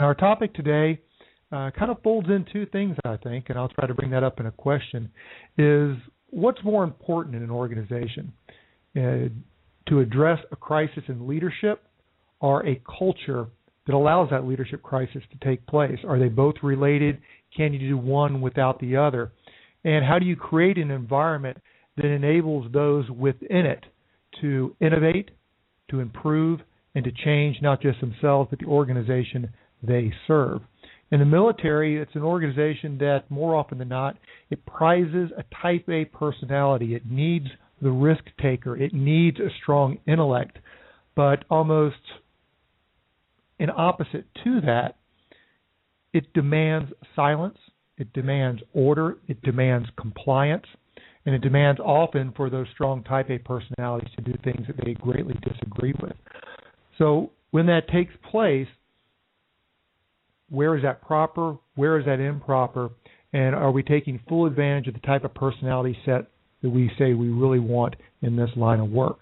Our topic today uh, kind of folds in two things, I think, and I'll try to bring that up in a question, is what's more important in an organization? Uh, to address a crisis in leadership or a culture that allows that leadership crisis to take place? Are they both related? Can you do one without the other? And how do you create an environment that enables those within it to innovate, to improve, and to change not just themselves, but the organization they serve? In the military, it's an organization that more often than not, it prizes a type A personality. It needs the risk taker. It needs a strong intellect. But almost in opposite to that, it demands silence, it demands order, it demands compliance, and it demands often for those strong type A personalities to do things that they greatly disagree with. So when that takes place, where is that proper? Where is that improper? And are we taking full advantage of the type of personality set that we say we really want in this line of work?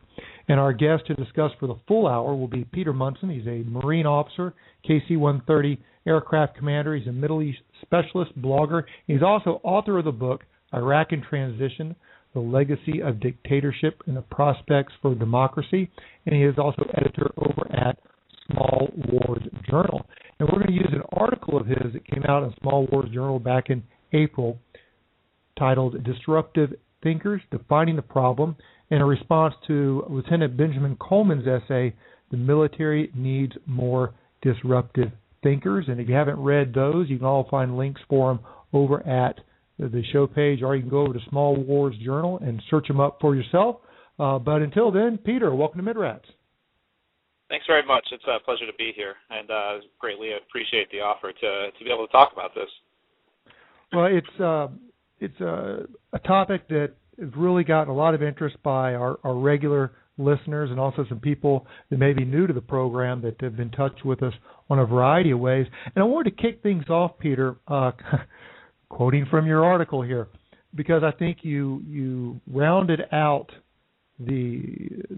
And our guest to discuss for the full hour will be Peter Munson. He's a Marine officer, KC 130 aircraft commander. He's a Middle East specialist, blogger. He's also author of the book Iraq in Transition The Legacy of Dictatorship and the Prospects for Democracy. And he is also editor over at Small Wars Journal. And we're going to use an article of his that came out in Small Wars Journal back in April titled Disruptive Thinkers Defining the Problem in a response to Lieutenant Benjamin Kohlmann's essay, The Military Needs More Disruptive Thinkers. And if you haven't read those, you can all find links for them over at the show page, or you can go over to Small Wars Journal and search them up for yourself. Uh, but until then, Peter, welcome to MidRats. Thanks very much. It's a pleasure to be here, and uh, greatly appreciate the offer to to be able to talk about this. Well, it's uh, it's a, a topic that has really gotten a lot of interest by our, our regular listeners and also some people that may be new to the program that have been in touch with us on a variety of ways. And I wanted to kick things off, Peter, uh, quoting from your article here, because I think you you rounded out the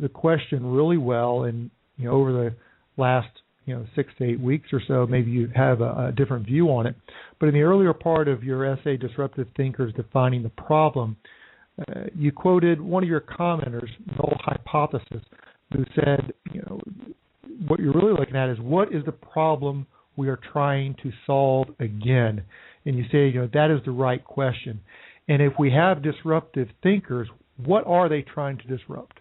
the question really well, and you know over the last you know six to eight weeks or so, maybe you have a, a different view on it. But in the earlier part of your essay, "Disruptive Thinkers Defining the Problem," uh, you quoted one of your commenters, Null Hypothesis, who said, you know, what you're really looking at is what is the problem we are trying to solve again? And you say, you know, that is the right question. And if we have disruptive thinkers, what are they trying to disrupt?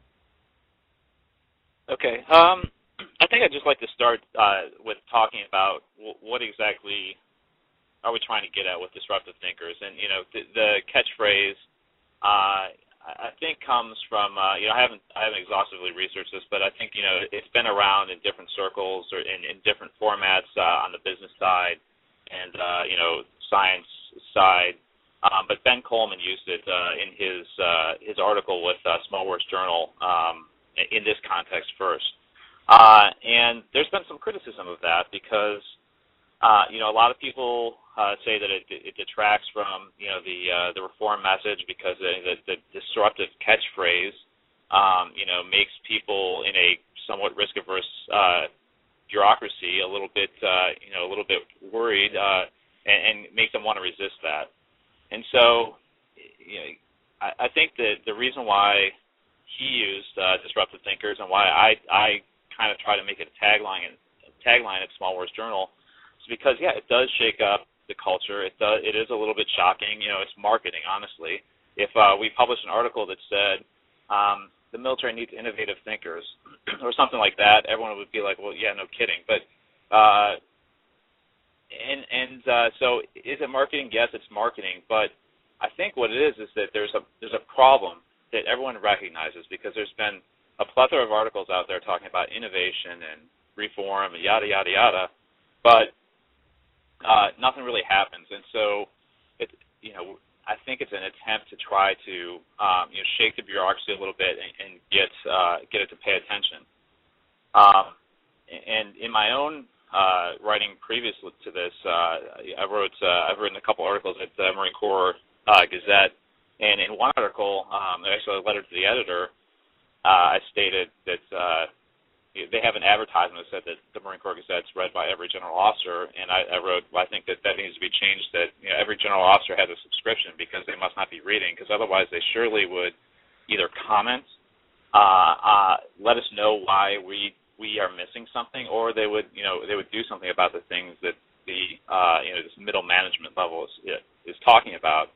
Okay. Um, I think I'd just like to start uh, with talking about w- what exactly are we trying to get at with disruptive thinkers. And, you know, the, the catchphrase uh, I think comes from uh, you know I haven't I haven't exhaustively researched this, but I think you know it's been around in different circles or in, in different formats uh, on the business side and uh, you know science side. Um, but Ben Kohlmann used it uh, in his uh, his article with uh, Small Wars Journal um, in this context first. Uh, and there's been some criticism of that because uh, you know a lot of people uh, say that it, it detracts from you know the uh, the reform message because the, the, the disruptive catchphrase um, you know makes people in a somewhat risk averse uh, bureaucracy a little bit uh, you know a little bit worried uh, and, and makes them want to resist that. And so you know I, I think that the reason why he used uh, disruptive thinkers and why I I kind of try to make it a tagline and tagline at Small Wars Journal is because yeah, it does shake up the culture. It does. It is a little bit shocking. You know, it's marketing, honestly. If uh, we published an article that said um, the military needs innovative thinkers or something like that, everyone would be like, well, yeah, no kidding. But uh, and and uh, so is it marketing? Yes, it's marketing. But I think what it is is that there's a there's a problem that everyone recognizes because there's been a plethora of articles out there talking about innovation and reform and yada yada yada, but uh, nothing really happens. And so, it you know, I think it's an attempt to try to um, you know shake the bureaucracy a little bit and, and get uh, get it to pay attention. Um, and in my own uh, writing previous to this, uh, I wrote uh, I've written a couple articles at the Marine Corps uh, Gazette, and in one article, um, actually a letter to the editor, uh, I stated that uh, they have an advertisement that said that the Marine Corps Gazette is read by every general officer, and I, I wrote, well, I think that that needs to be changed. That you know, every general officer has a subscription because they must not be reading, because otherwise they surely would either comment, uh, uh, let us know why we we are missing something, or they would you know they would do something about the things that the uh, you know this middle management level is is talking about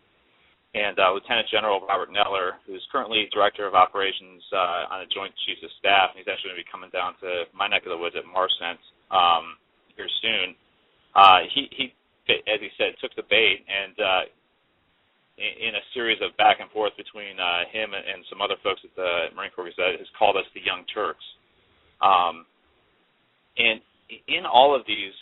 and uh, Lieutenant General Robert Neller, who's currently Director of Operations uh, on the Joint Chiefs of Staff. And he's actually going to be coming down to my neck of the woods at MARCENT um, here soon. Uh, he, he, as he said, took the bait and uh, in, a series of back and forth between uh, him and, and some other folks at the Marine Corps Gazette has called us the Young Turks. Um, and in all of these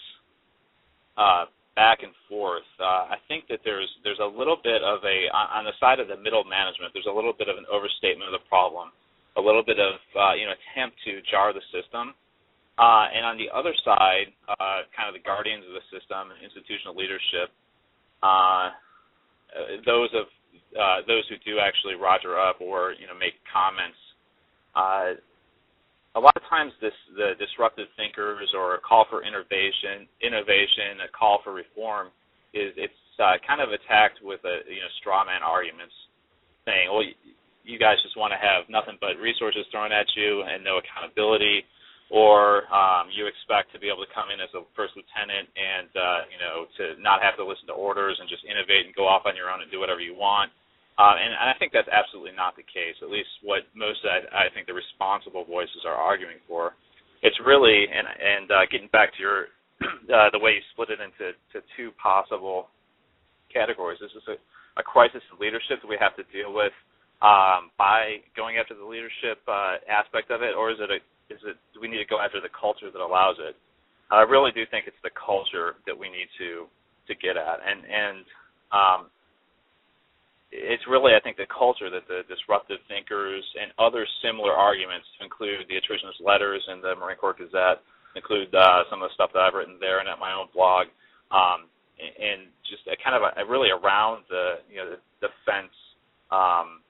uh, back and forth. Uh, I think that there's there's a little bit of a on the side of the middle management. There's a little bit of an overstatement of the problem, a little bit of uh, you know attempt to jar the system. Uh, and on the other side, uh, kind of the guardians of the system, institutional leadership, uh, those of uh, those who do actually roger up or you know make comments, uh, a lot of times this the disruptive thinkers or a call for innovation, innovation, a call for reform is it's uh, kind of attacked with a you know straw man arguments, saying, well, you guys just want to have nothing but resources thrown at you and no accountability, or um, you expect to be able to come in as a first lieutenant and uh, you know to not have to listen to orders and just innovate and go off on your own and do whatever you want. Uh, and, I think that's absolutely not the case. At least what most I, I think the responsible voices are arguing for. It's really and and uh, getting back to your uh, the way you split it into to two possible categories. This is a, a crisis of leadership that we have to deal with um, by going after the leadership uh, aspect of it, or is it a is it do we need to go after the culture that allows it? I really do think it's the culture that we need to to get at, and and um, it's really, I think, the culture that the disruptive thinkers and other similar arguments include the attritionist letters in the Marine Corps Gazette, include uh, some of the stuff that I've written there and at my own blog, um, and just a kind of a really around the you know the defense um,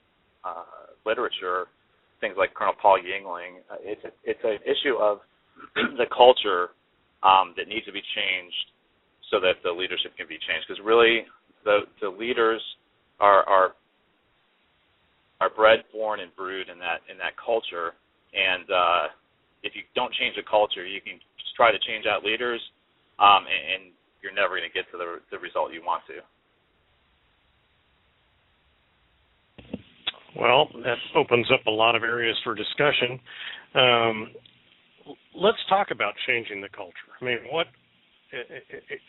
uh, literature, things like Colonel Paul Yingling. Uh, it's a, it's an issue of the culture um, that needs to be changed so that the leadership can be changed. Because really, the the leaders are are are bred, born, and brewed in that in that culture. And uh, if you don't change the culture, you can just try to change out leaders, um, and, and you're never going to get to the the result you want to. Well, that opens up a lot of areas for discussion. Um, let's talk about changing the culture. I mean, what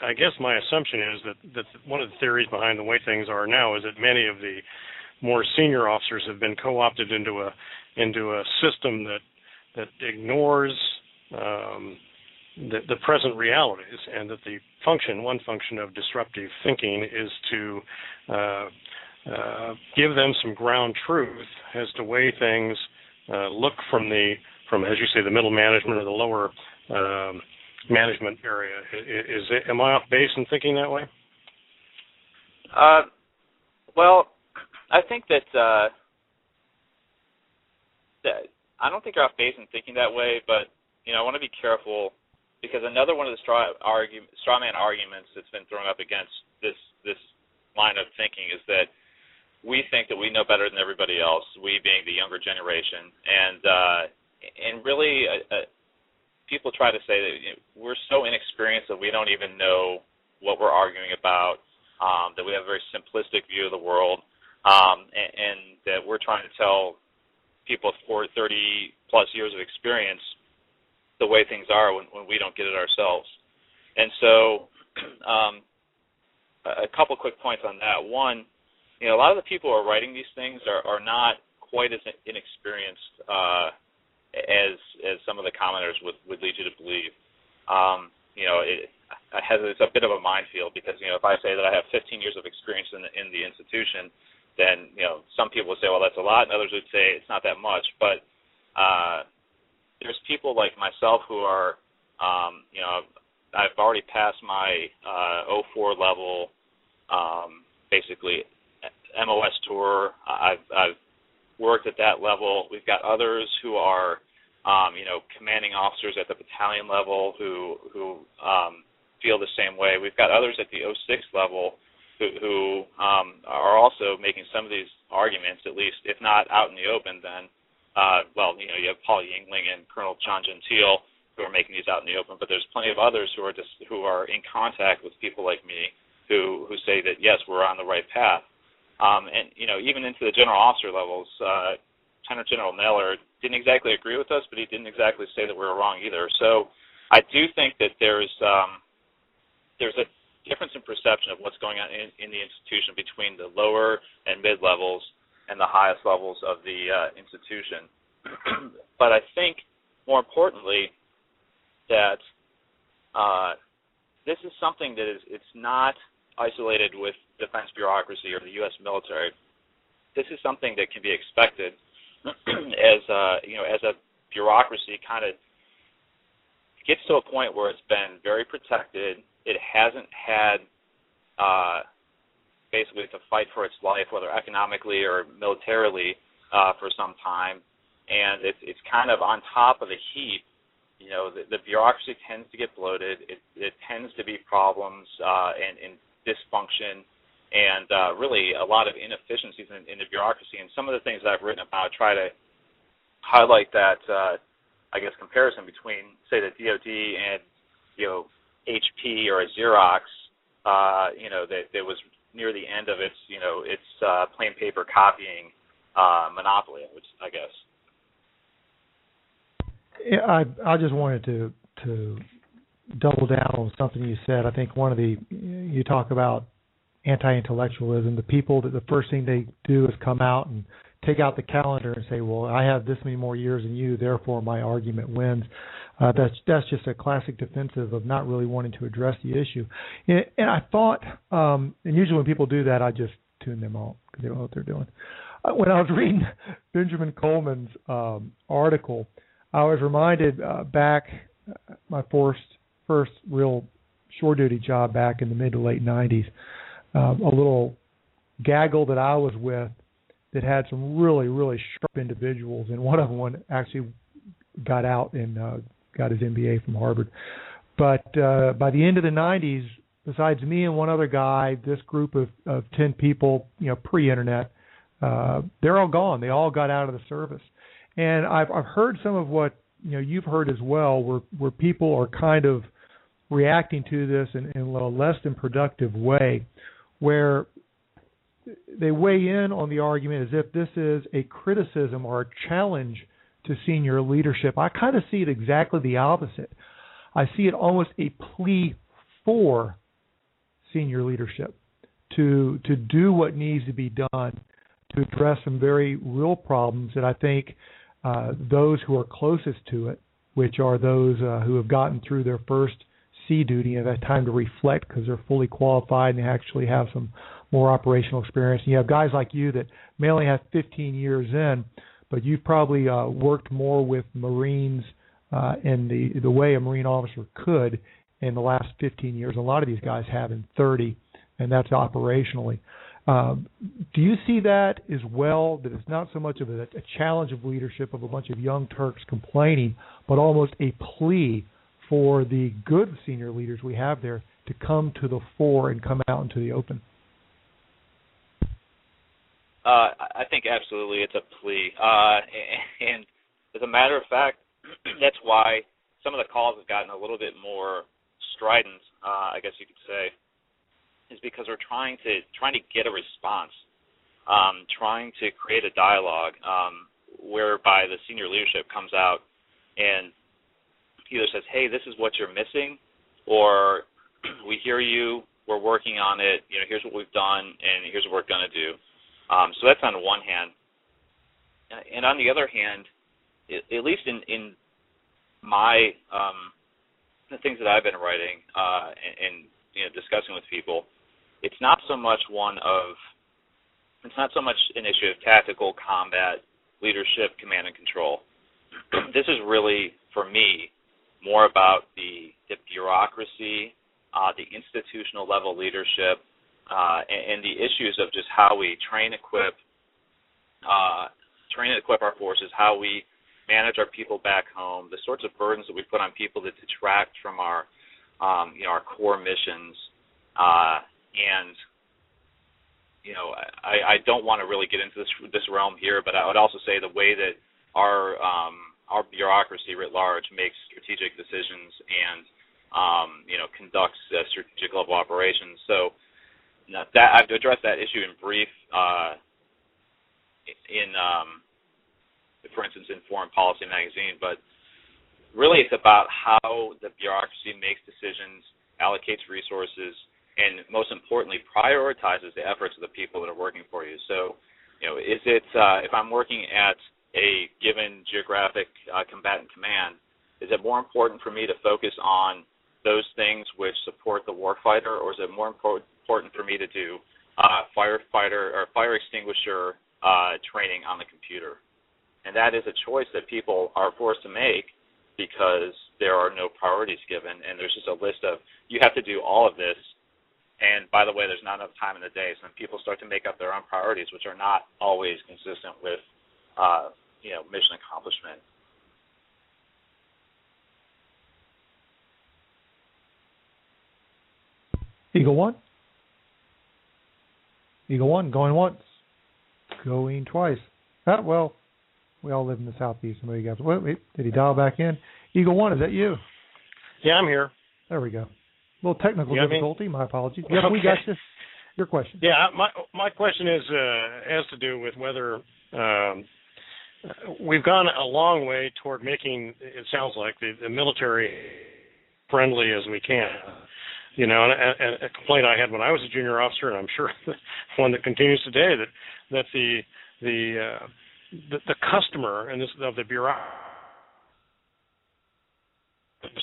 I guess my assumption is that that one of the theories behind the way things are now is that many of the more senior officers have been co-opted into a into a system that that ignores um, the, the present realities, and that the function, one function of disruptive thinking, is to uh, uh, give them some ground truth as to way things uh, look from the from, as you say, the middle management or the lower um, management area. Is, is am I off base in thinking that way? Uh, well, I think that uh, that I don't think you're off base in thinking that way, but you know I want to be careful because another one of the straw argument, straw man arguments that's been thrown up against this this line of thinking is that we think that we know better than everybody else, we being the younger generation, and uh, and really. Uh, uh people try to say that you know, we're so inexperienced that we don't even know what we're arguing about, um, that we have a very simplistic view of the world, um, and, and that we're trying to tell people with 30 plus years of experience the way things are when, when we don't get it ourselves. And so, um, a couple quick points on that. One, you know, a lot of the people who are writing these things are, are not quite as inexperienced uh, as as some of the commenters would, would lead you to believe. Um, you know, it, has, it's a bit of a minefield because you know if I say that I have 15 years of experience in the, in the institution, then you know some people would say, well, that's a lot, and others would say it's not that much. But uh, there's people like myself who are, um, you know, I've already passed my uh, 04 level, um, basically MOS tour. I've, I've worked at that level. We've got others who are, um, you know, commanding officers at the battalion level who who um, feel the same way. We've got others at the 06 level who, who um, are also making some of these arguments, at least if not out in the open, then uh, well, you know, you have Paul Yingling and Colonel Gian Gentile who are making these out in the open, but there's plenty of others who are just who are in contact with people like me who who say that yes, we're on the right path. Um, and you know, even into the general officer levels, uh, General Neller didn't exactly agree with us, but he didn't exactly say that we were wrong either. So I do think that there's um, there's a difference in perception of what's going on in, in the institution between the lower and mid levels and the highest levels of the uh, institution. but I think more importantly that uh, this is something that is it's not isolated with defense bureaucracy or the U.S. military. This is something that can be expected as uh, you know as a bureaucracy kind of gets to a point where it's been very protected. It hasn't had uh, basically to fight for its life, whether economically or militarily, uh, for some time, and it's it's kind of on top of the heap. You know, the, the bureaucracy tends to get bloated. It it tends to be problems uh, and, and dysfunction, and uh, really a lot of inefficiencies in, in the bureaucracy. And some of the things that I've written about try to highlight that. Uh, I guess comparison between say the DoD and you know HP or a Xerox. Uh, you know that there was near the end of its you know its uh, plain paper copying uh, monopoly, which I guess. Yeah, I I just wanted to to double down on something you said. I think one of the you talk about anti-intellectualism. The people that the first thing they do is come out and take out the calendar and say, "Well, I have this many more years than you, therefore my argument wins." Uh, that's that's just a classic defensive of not really wanting to address the issue. And, and I thought, um, and usually when people do that, I just tune them out because they don't know what they're doing. Uh, when I was reading Benjamin Kohlmann's um, article, I was reminded uh, back uh, my first first real shore duty job back in the mid to late '90s. Um, a little gaggle that I was with that had some really really sharp individuals, and one of them actually got out and uh, got his MBA from Harvard. But uh, by the end of the 90s, besides me and one other guy, this group of, of 10 people, you know, pre-internet, uh, they're all gone. They all got out of the service. And I've, I've heard some of what you know you've heard as well, where where people are kind of reacting to this in, in a less than productive way, where they weigh in on the argument as if this is a criticism or a challenge to senior leadership. I kind of see it exactly the opposite. I see it almost a plea for senior leadership to to do what needs to be done to address some very real problems that I think uh, those who are closest to it, which are those uh, who have gotten through their first sea duty and have time to reflect because they're fully qualified and they actually have some more operational experience. And you have guys like you that may only have 15 years in, but you've probably uh, worked more with Marines uh, in the the way a Marine officer could in the last 15 years. A lot of these guys have in 30, and that's operationally. Um, do you see that as well? That it's not so much of a, a challenge of leadership of a bunch of young Turks complaining, but almost a plea for the good senior leaders we have there to come to the fore and come out into the open. Uh, I think absolutely it's a plea, uh, and as a matter of fact, that's why some of the calls have gotten a little bit more strident, uh, I guess you could say, is because we're trying to trying to get a response, um, trying to create a dialogue um, whereby the senior leadership comes out and either says, "Hey, this is what you're missing," or "We hear you. We're working on it. You know, here's what we've done, and here's what we're going to do." Um, so that's on one hand, and on the other hand, at least in in my um, the things that I've been writing uh, and, and you know discussing with people, it's not so much one of it's not so much an issue of tactical combat, leadership, command and control. this is really for me more about the, the bureaucracy, uh, the institutional level leadership, uh, and, and, the issues of just how we train, equip, uh, train and equip our forces, how we manage our people back home, the sorts of burdens that we put on people that detract from our, um, you know, our core missions, uh, and you know, I, I don't want to really get into this this realm here, but I would also say the way that our um, our bureaucracy writ large makes strategic decisions and um, you know conducts uh, strategic level operations. So that I've addressed that issue in brief uh, in um, for instance in Foreign Policy magazine, but really it's about how the bureaucracy makes decisions, allocates resources, and most importantly prioritizes the efforts of the people that are working for you. So you know, is it uh, if I'm working at a given geographic uh, combatant command, is it more important for me to focus on those things which support the warfighter, or is it more important for me to do uh, firefighter or fire extinguisher uh, training on the computer? And that is a choice that people are forced to make because there are no priorities given, and there's just a list of you have to do all of this. And by the way, there's not enough time in the day, so then people start to make up their own priorities, which are not always consistent with uh, you know mission accomplishment. Eagle one. Eagle one going once, going twice. Ah, well, we all live in the southeast. Somebody got. Wait, wait, did he dial back in? Eagle one, is that you? Yeah, I'm here. There we go. A little technical difficulty. My apologies. Yep, okay. we got you. Your question. Yeah, my my question is uh, has to do with whether um, we've gone a long way toward making it sounds like the, the military friendly as we can. You know, and, and a complaint I had when I was a junior officer, and I'm sure one that continues today, that that the the uh, the, the customer and this of the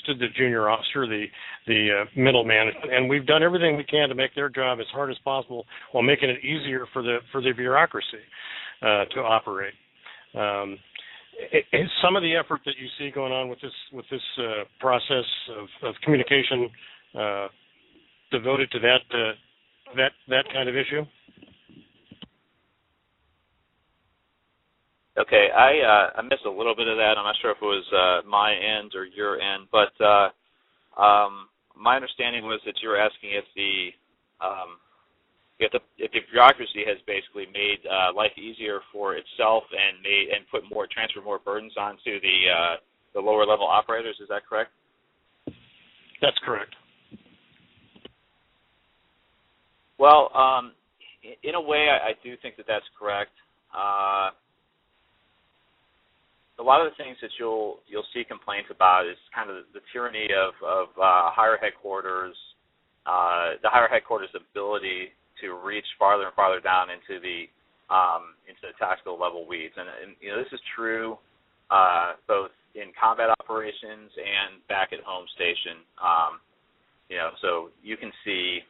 to the junior officer, the the uh, middle management, and we've done everything we can to make their job as hard as possible while making it easier for the for the bureaucracy uh, to operate. Um, is some of the effort that you see going on with this with this uh, process of, of communication uh, devoted to that uh, that that kind of issue? Okay, I uh, I missed a little bit of that. I'm not sure if it was uh, my end or your end, but uh, um, my understanding was that you were asking if the um, if the if the bureaucracy has basically made uh, life easier for itself and made and put more transfer more burdens onto the uh, the lower level operators. Is that correct? That's correct. Well, um, in a way, I, I do think that that's correct. Uh, a lot of the things that you'll you'll see complaints about is kind of the, the tyranny of of uh, higher headquarters, uh, the higher headquarters' ability to reach farther and farther down into the um, into the tactical level weeds. And, and you know this is true uh, both in combat operations and back at home station. Um, you know, so you can see,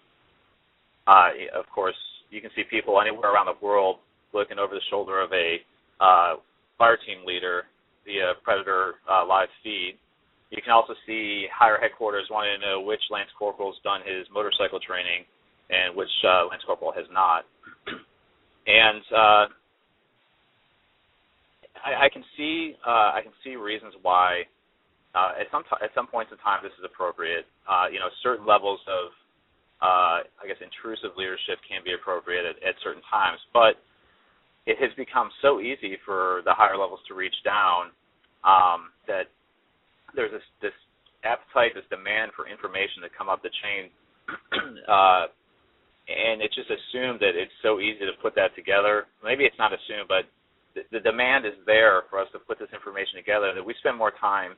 uh, of course, you can see people anywhere around the world looking over the shoulder of a uh, fire team leader via Predator uh, live feed. You can also see higher headquarters wanting to know which Lance Corporal's done his motorcycle training and which uh, Lance Corporal has not. and uh, I, I can see uh, I can see reasons why uh, at some t- at some points in time this is appropriate. Uh, you know, certain levels of uh, I guess intrusive leadership can be appropriate at, at certain times, but it has become so easy for the higher levels to reach down um, that there's this, this appetite, this demand for information to come up the chain, uh, and it's just assumed that it's so easy to put that together. Maybe it's not assumed, but the, the demand is there for us to put this information together. That we spend more time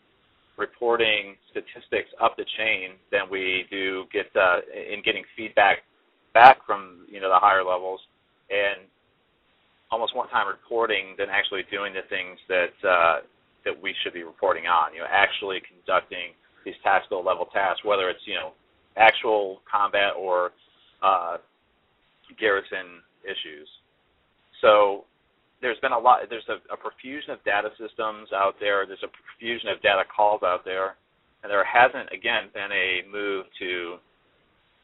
reporting statistics up the chain than we do get uh, in getting feedback back from you know the higher levels, and almost more time reporting than actually doing the things that uh, that we should be reporting on. You know, actually conducting these tactical level tasks, whether it's you know actual combat or uh, garrison issues. So there's been a lot. There's a, a profusion of data systems out there. There's a profusion of data calls out there, and there hasn't again been a move to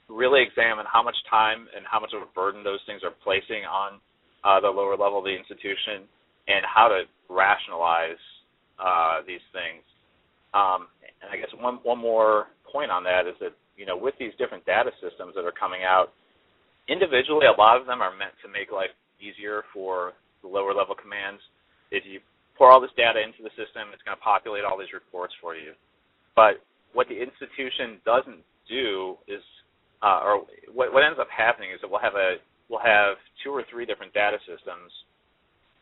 really examine how much time and how much of a burden those things are placing on uh, the lower level of the institution and how to rationalize uh, these things. Um, and I guess one one more point on that is that you know with these different data systems that are coming out, individually a lot of them are meant to make life easier for the lower level commands. If you pour all this data into the system, it's going to populate all these reports for you. But what the institution doesn't do is, uh, or what, what ends up happening is that we'll have a we'll have two or three different data systems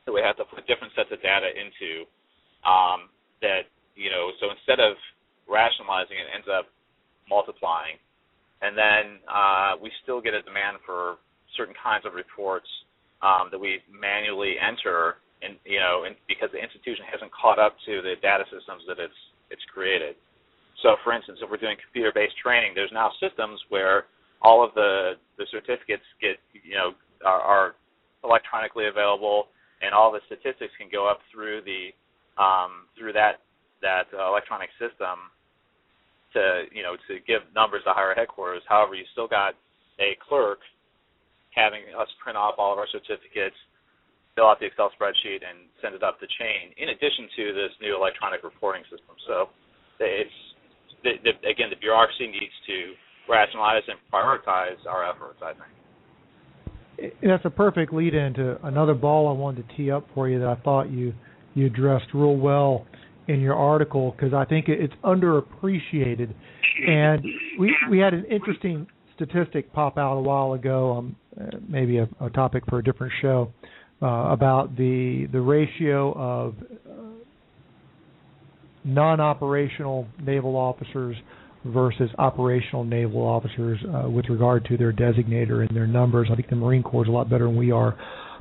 that we have to put different sets of data into. Um, that you know, so instead of rationalizing, it ends up multiplying, and then uh, we still get a demand for certain kinds of reports um, that we manually enter, and you know, and because the institution hasn't caught up to the data systems that it's it's created. So, for instance, if we're doing computer-based training, there's now systems where all of the the certificates get you know are, are electronically available, and all the statistics can go up through the um, through that that uh, electronic system to you know to give numbers to higher headquarters. However, you still got a clerk having us print off all of our certificates, fill out the Excel spreadsheet, and send it up the chain. In addition to this new electronic reporting system, so it's the, the, again the bureaucracy needs to rationalize and prioritize our efforts. I think. That's a perfect lead into another ball I wanted to tee up for you that I thought you you addressed real well in your article because I think it's underappreciated. And we we had an interesting statistic pop out a while ago, um, maybe a, a topic for a different show, uh, about the the ratio of uh, non-operational naval officers versus operational naval officers uh, with regard to their designator and their numbers. I think the Marine Corps is a lot better than we are.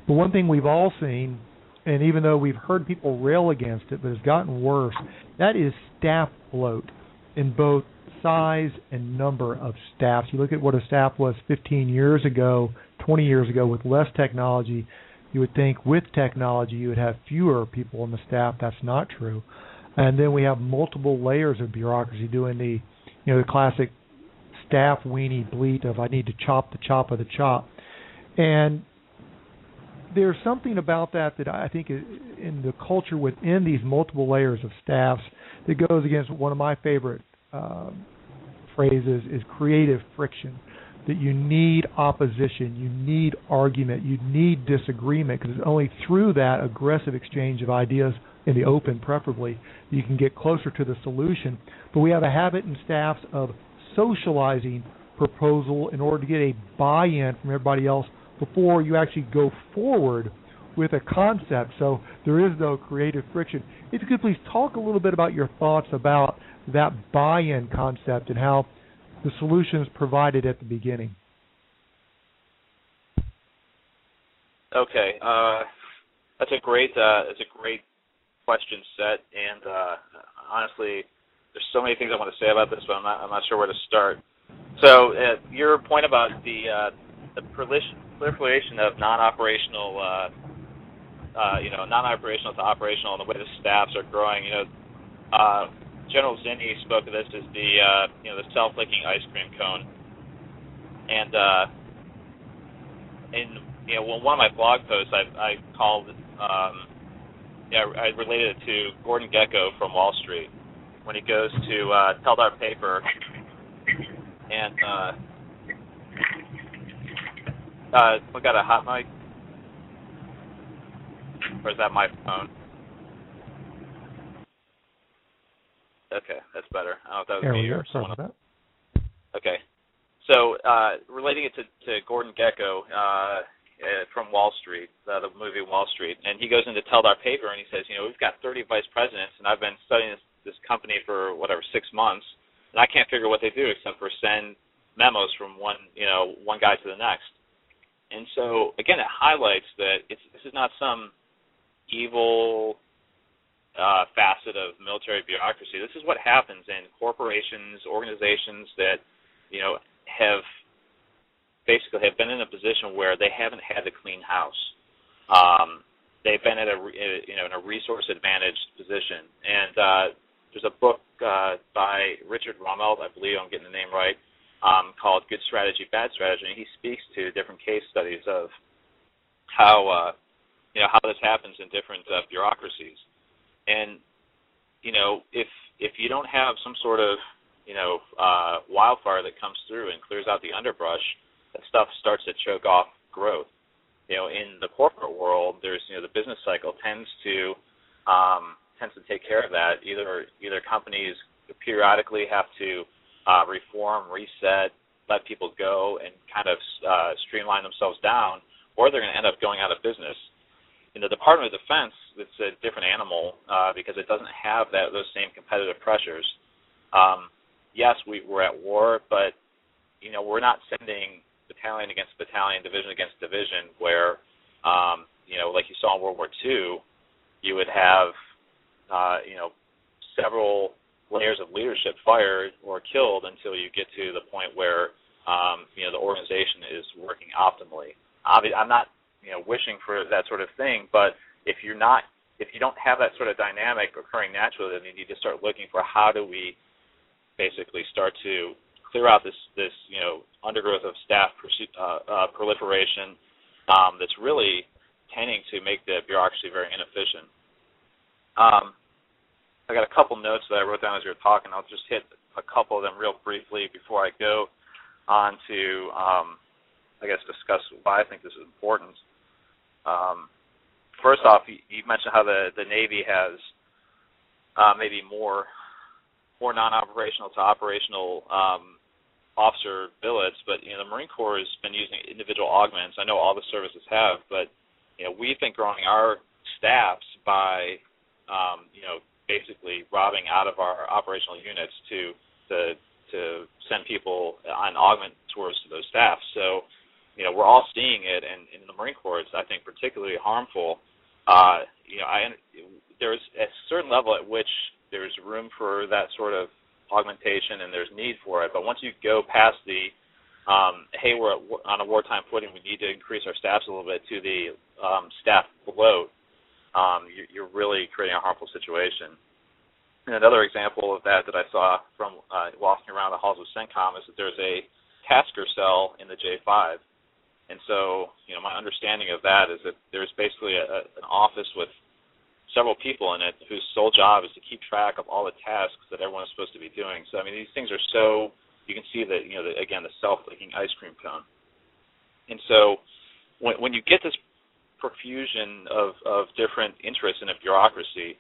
But one thing we've all seen, and even though we've heard people rail against it, but it's gotten worse, that is staff bloat in both size and number of staffs. You look at what a staff was 15 years ago, 20 years ago with less technology. You would think with technology you would have fewer people on the staff. That's not true. And then we have multiple layers of bureaucracy doing the you know the classic staff weenie bleat of I need to chop the chop of the chop, and there's something about that that I think in the culture within these multiple layers of staffs that goes against one of my favorite uh, phrases is creative friction. That you need opposition, you need argument, you need disagreement because it's only through that aggressive exchange of ideas in the open, preferably, you can get closer to the solution. But we have a habit in staffs of socializing proposal in order to get a buy-in from everybody else before you actually go forward with a concept. So there is no creative friction. If you could please talk a little bit about your thoughts about that buy-in concept and how the solution is provided at the beginning. Okay, uh, that's a great uh, that's a great question set, and uh, honestly, there's so many things I want to say about this, but I'm not I'm not sure where to start. So uh, your point about the uh, the proliferation of non-operational, uh, uh, you know, non-operational to operational, and the way the staffs are growing. You know, uh, General Zinni spoke of this as the uh, you know the self-licking ice cream cone, and uh, in you know one of my blog posts I I called um, yeah, I related it to Gordon Gekko from Wall Street when he goes to uh, Teldar Paper and uh, uh, we got a hot mic, or is that my phone? Okay, that's better. I don't know if that was there me or someone. that. Okay. So, uh, relating it to, to Gordon Gekko uh, uh, from Wall Street, uh, the movie Wall Street, and he goes into Teldar Paper and he says, you know, we've got 30 vice presidents, and I've been studying this, this company for whatever six months, and I can't figure what they do except for send memos from one, you know, one guy to the next. And so, again, it highlights that it's, this is not some evil uh, facet of military bureaucracy. This is what happens in corporations, organizations that you know have basically have been in a position where they haven't had to clean house. Um, they've been at a you know in a resource advantaged position. And uh, there's a book uh, by Richard Rumelt, I believe I'm getting the name right, um, called "Good Strategy, Bad Strategy." And he speaks to different case studies of how uh, you know how this happens in different uh, bureaucracies. And you know if if you don't have some sort of you know uh, wildfire that comes through and clears out the underbrush, that stuff starts to choke off growth. You know, in the corporate world, there's you know the business cycle tends to um, tends to take care of that. Either either companies periodically have to uh, reform, reset, let people go, and kind of uh, streamline themselves down, or they're going to end up going out of business. In the Department of Defense, it's a different animal uh, because it doesn't have that those same competitive pressures. Um, yes, we, we're at war, but you know we're not sending battalion against battalion, division against division, where um, you know, like you saw in World War II, you would have uh, you know several layers of leadership fired or killed until you get to the point where um, you know the organization is working optimally. Obviously, I'm not you know wishing for that sort of thing, but if you're not if you don't have that sort of dynamic occurring naturally, then you need to start looking for how do we basically start to clear out this this you know undergrowth of staff uh, uh, proliferation um, that's really tending to make the bureaucracy very inefficient. Um, I got a couple notes that I wrote down as you were talking. I'll just hit a couple of them real briefly before I go on to um, I guess discuss why I think this is important. Um, first off, you, you, mentioned how the the Navy has uh, maybe more more non-operational to operational um, officer billets, but you know the Marine Corps has been using individual augments. I know all the services have, but you know we think growing our staffs by um, you know basically robbing out of our operational units to to to send people on augment tours to those staffs. So you know, we're all seeing it, and in the Marine Corps, it's I think particularly harmful. Uh, you know, I there's a certain level at which there's room for that sort of augmentation, and there's need for it. But once you go past the um, hey, we're on a wartime footing, we need to increase our staffs a little bit to the um, staff bloat, um, you, you're really creating a harmful situation. And another example of that that I saw from uh, walking around the halls of CENTCOM is that there's a tasker cell in the J5 and so, you know, my understanding of that is that there's basically a, a, an office with several people in it whose sole job is to keep track of all the tasks that everyone is supposed to be doing. So, I mean, these things are so you can see that you know, the, again, the self-leaking ice cream cone. And so, when when you get this profusion of of different interests in a bureaucracy,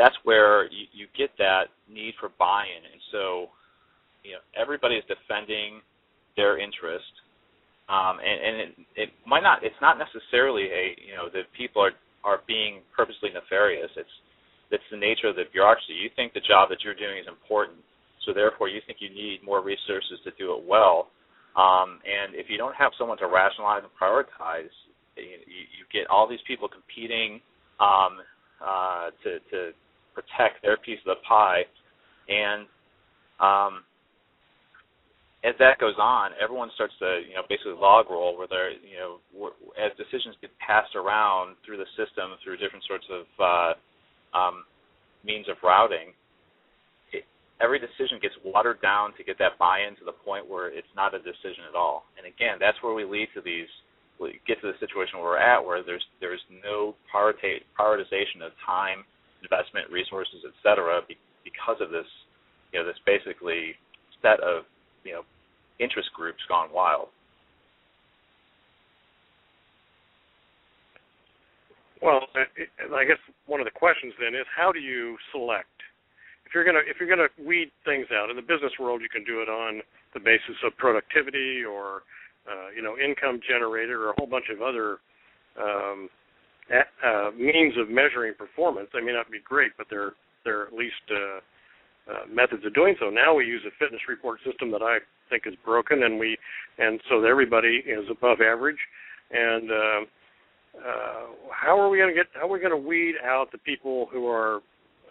that's where you, you get that need for buy-in. And so, you know, everybody is defending their interest um, and, and it, it might not. It's not necessarily a you know that people are are being purposely nefarious. It's it's the nature of the bureaucracy. You think the job that you're doing is important, so therefore you think you need more resources to do it well. Um, and if you don't have someone to rationalize and prioritize, you, you get all these people competing um, uh, to to protect their piece of the pie, and um, as that goes on, everyone starts to you know basically log roll where they're you know as decisions get passed around through the system through different sorts of uh, um, means of routing. Every decision gets watered down to get that buy-in to the point where it's not a decision at all. And again, that's where we lead to these get to the situation where we're at where there's there's no prioritization of time, investment, resources, et cetera, because of this you know this basically set of you know interest groups gone wild. Well, I guess one of the questions then is how do you select? If if you're gonna if you're gonna weed things out in the business world, you can do it on the basis of productivity or uh, you know income generated or a whole bunch of other um, uh, means of measuring performance. They may not be great, but they're they're at least uh, uh, methods of doing so. Now we use a fitness report system that I think is broken, and we and so everybody is above average. And uh, uh, how are we going to get? How are we going to weed out the people who are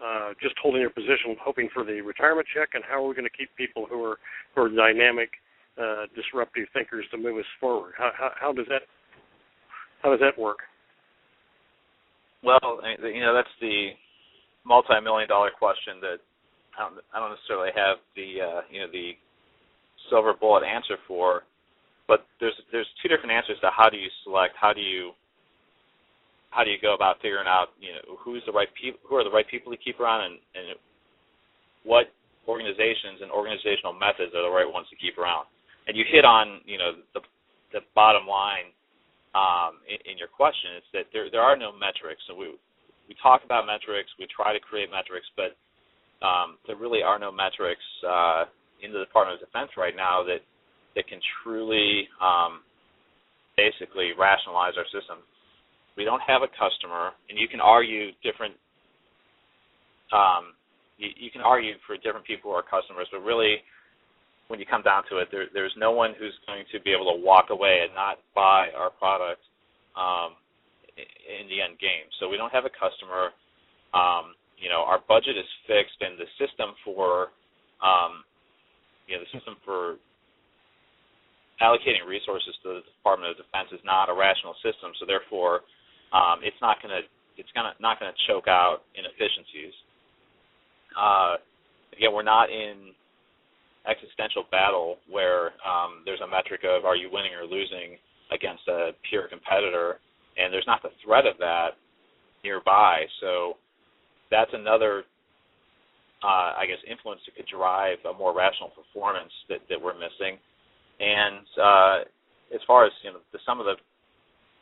uh, just holding their position, hoping for the retirement check, and how are we going to keep people who are who are dynamic, uh, disruptive thinkers to move us forward? How, how, how does that how does that work? Well, you know that's the multi-million dollar question that I don't, I don't necessarily have the uh, you know the silver bullet answer for, but there's there's two different answers to how do you select, how do you how do you go about figuring out you know who's the right people who are the right people to keep around and, and what organizations and organizational methods are the right ones to keep around and you hit on you know the the bottom line um, in, in your question is that there there are no metrics so we we talk about metrics we try to create metrics but um, there really are no metrics uh, in the Department of Defense right now that that can truly um, basically rationalize our system we don't have a customer, and you can argue different. Um, you, you can argue for different people who are customers, but really, when you come down to it, there, there's no one who's going to be able to walk away and not buy our product um, in the end game. So we don't have a customer. Um, you know, our budget is fixed, and the system for, um, you know, the system for allocating resources to the Department of Defense is not a rational system. So therefore, um, it's not going to it's gonna not going to choke out inefficiencies. Uh, again, we're not in existential battle where um, there's a metric of are you winning or losing against a peer competitor, and there's not the threat of that nearby. So that's another, uh, I guess, influence that could drive a more rational performance that, that we're missing. And uh, as far as you know, the, some of the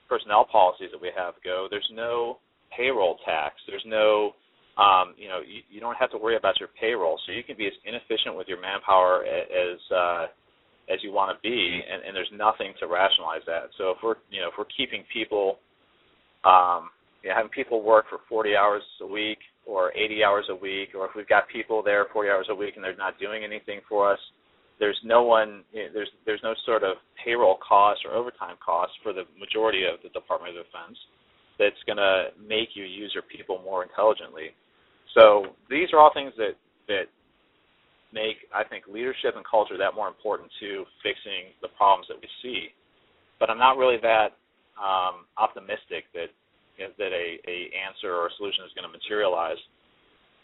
personnel policies that we have go, there's no payroll tax. There's no, um, you know, you, you don't have to worry about your payroll, so you can be as inefficient with your manpower as uh, as you want to be, and, and there's nothing to rationalize that. So if we're, you know, if we're keeping people, um, you know, having people work for 40 hours a week or 80 hours a week, or if we've got people there 40 hours a week and they're not doing anything for us, there's no one there's there's no sort of payroll cost or overtime cost for the majority of the Department of Defense that's going to make you use your people more intelligently. So these are all things that that make I think leadership and culture that more important to fixing the problems that we see. But I'm not really that um, optimistic that you know, that a, a answer or a solution is going to materialize.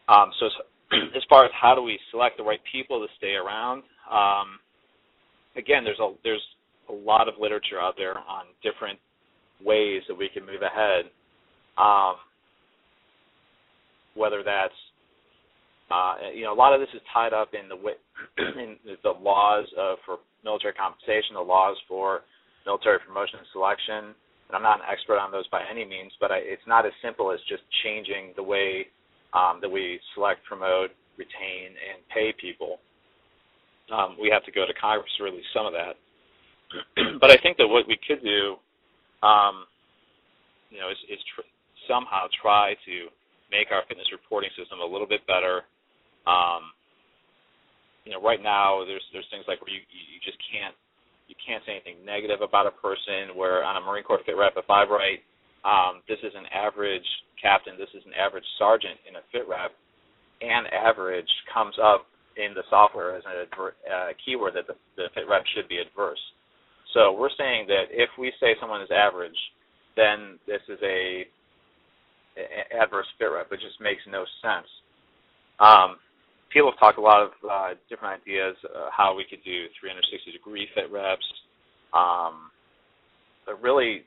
Um, so as far as how do we select the right people to stay around, um, again, there's a there's a lot of literature out there on different ways that we can move ahead. Um, whether that's uh, you know a lot of this is tied up in the in the laws of, for military compensation, the laws for military promotion and selection. And I'm not an expert on those by any means, but I, it's not as simple as just changing the way um, that we select, promote, retain, and pay people um, we have to go to Congress to release some of that. but I think that what we could do, um, you know, is, is tr- somehow try to make our fitness reporting system a little bit better. Um, you know, right now there's there's things like where you you just can't you can't say anything negative about a person. Where on a Marine Corps fit rep, if I write um, this is an average captain, this is an average sergeant in a fit rep, and average comes up in the software as a uh, keyword that the, the fit rep should be adverse. So we're saying that if we say someone is average, then this is a adverse fit rep. It just makes no sense. Um, people have talked a lot of uh, different ideas uh, how we could do 360 degree fit reps. Um, but really,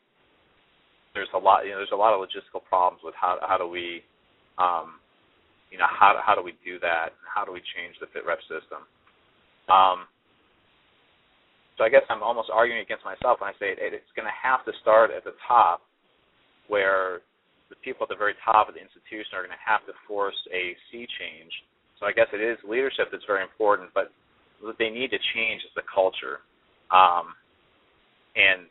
there's a lot. You know, there's a lot of logistical problems with how how do we um, you know, how how do we do that? How do we change the fit rep system? Um, so I guess I'm almost arguing against myself when I say it, it's going to have to start at the top, where the people at the very top of the institution are going to have to force a sea change So I guess it is leadership that's very important, but what they need to change is the culture. Um, and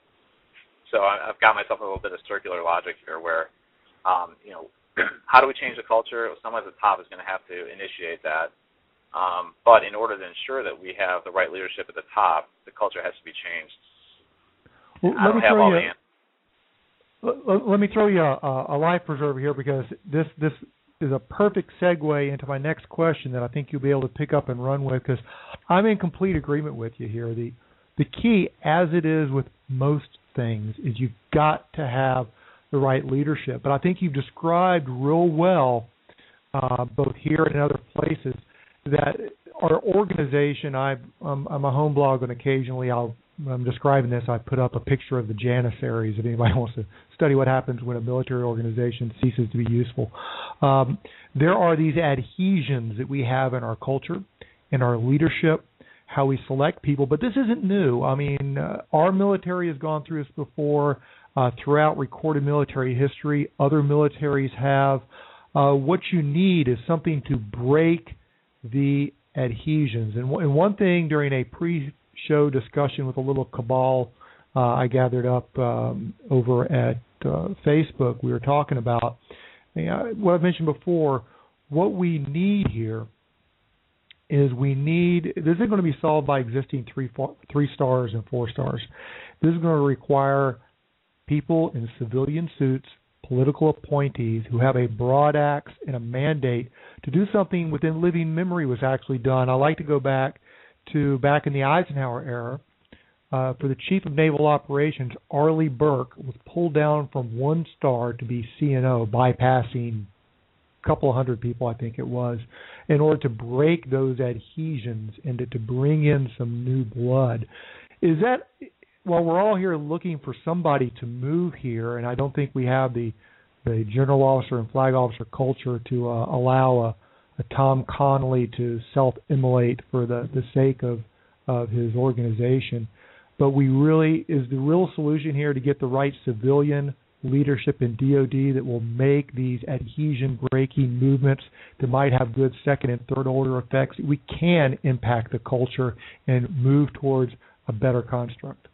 so I, I've got myself a little bit of circular logic here, where um, you know, how do we change the culture? Someone at the top is going to have to initiate that. Um, but in order to ensure that we have the right leadership at the top, the culture has to be changed. Well, I don't have all you, let, let me throw you a, a life preserver here because this this is a perfect segue into my next question that I think you'll be able to pick up and run with because I'm in complete agreement with you here. The the key, as it is with most things, is you've got to have the right leadership. But I think you've described real well, uh, both here and in other places, that our organization. I, I'm, I'm a home blog, and occasionally I'll when I'm describing this, I put up a picture of the Janissaries if anybody wants to study what happens when a military organization ceases to be useful. Um, there are these adhesions that we have in our culture, in our leadership, how we select people, but this isn't new. I mean, uh, our military has gone through this before. Uh, throughout recorded military history, other militaries have. Uh, what you need is something to break the adhesions. And, w- and one thing during a pre show discussion with a little cabal uh, I gathered up um, over at uh, Facebook. We were talking about uh, what I've mentioned before. What we need here is we need this isn't going to be solved by existing three four, three stars and four stars. This is going to require people in civilian suits, political appointees who have a broad axe and a mandate to do something within living memory was actually done. I like to go back to back in the Eisenhower era, uh, for the Chief of Naval Operations, Arleigh Burke was pulled down from one star to be CNO, bypassing a couple hundred people, I think it was, in order to break those adhesions and to, to bring in some new blood. Is that while we're all here looking for somebody to move here, and I don't think we have the the general officer and flag officer culture to uh, allow a a Tom Connolly to self-immolate for the the sake of of his organization. But we really is the real solution here to get the right civilian leadership in DoD that will make these adhesion breaking movements that might have good second and third order effects. We can impact the culture and move towards a better construct.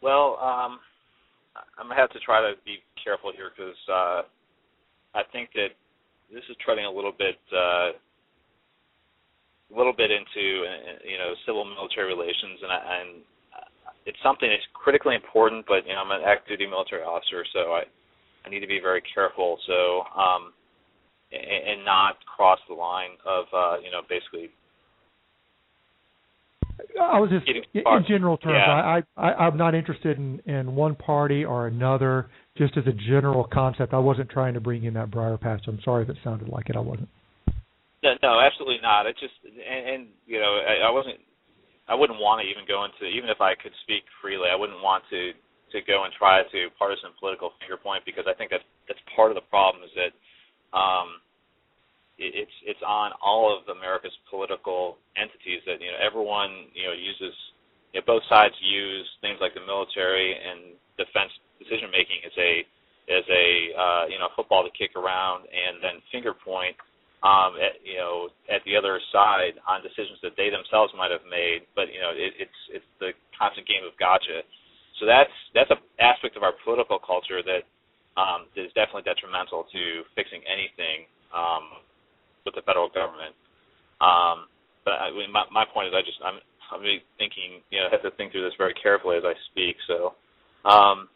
Well, um, I'm gonna have to try to be careful here because uh, I think that this is treading a little bit, uh, a little bit into uh, you know civil military relations, and, I, and it's something that's critically important. But you know, I'm an active duty military officer, so I I need to be very careful. So um, and, and not cross the line of uh, you know basically I was just in general terms. Yeah. I, I I'm not interested in in one party or another. Just as a general concept, I wasn't trying to bring in that briar patch. I'm sorry if it sounded like it. I wasn't. No, absolutely not. It just and, and you know I, I wasn't. I wouldn't want to even go into even if I could speak freely. I wouldn't want to to go and try to partisan political finger point because I think that that's part of the problem is that um, it's it's on all of America's political entities that you know everyone you know uses you know, both sides use things like the military and defense decision making as a as a uh, you know football to kick around and then finger point um, at, you know at the other side on decisions that they themselves might have made, but you know it, it's it's the constant game of gotcha. So that's that's an aspect of our political culture that um, is definitely detrimental to fixing anything um, with the federal government. Um, but I my, my point is, I just I'm I'm really thinking, you know, I have to think through this very carefully as I speak. So, um,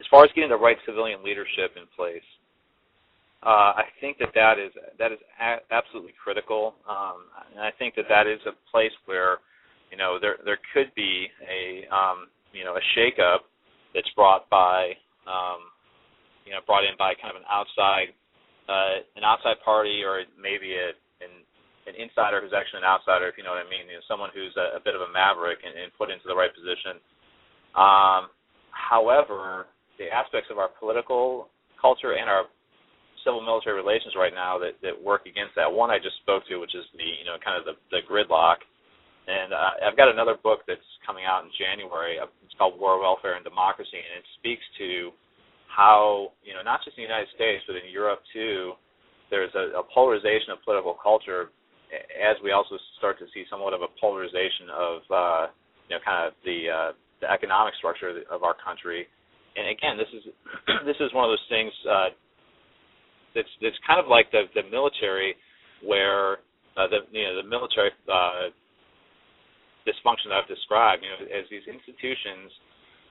as far as getting the right civilian leadership in place, uh, I think that that is that is a- absolutely critical, um, and I think that that is a place where, you know, there there could be a um, you know a shakeup that's brought by, um, you know, brought in by kind of an outside uh, an outside party or maybe a, an an insider who's actually an outsider, if you know what I mean, you know, someone who's a, a bit of a maverick and, and put into the right position. Um, however, the aspects of our political culture and our civil military relations right now that, that work against that. One I just spoke to, which is the you know kind of the, the gridlock, and uh, I've got another book that's coming out in January. It's called War, Welfare, and Democracy, and it speaks to how you know not just in the United States but in Europe too, there's a, a polarization of political culture as we also start to see somewhat of a polarization of uh, you know kind of the uh, the economic structure of our country. And again, this is this is one of those things uh, that's that's kind of like the the military, where uh, the you know the military uh, dysfunction that I've described. You know, as these institutions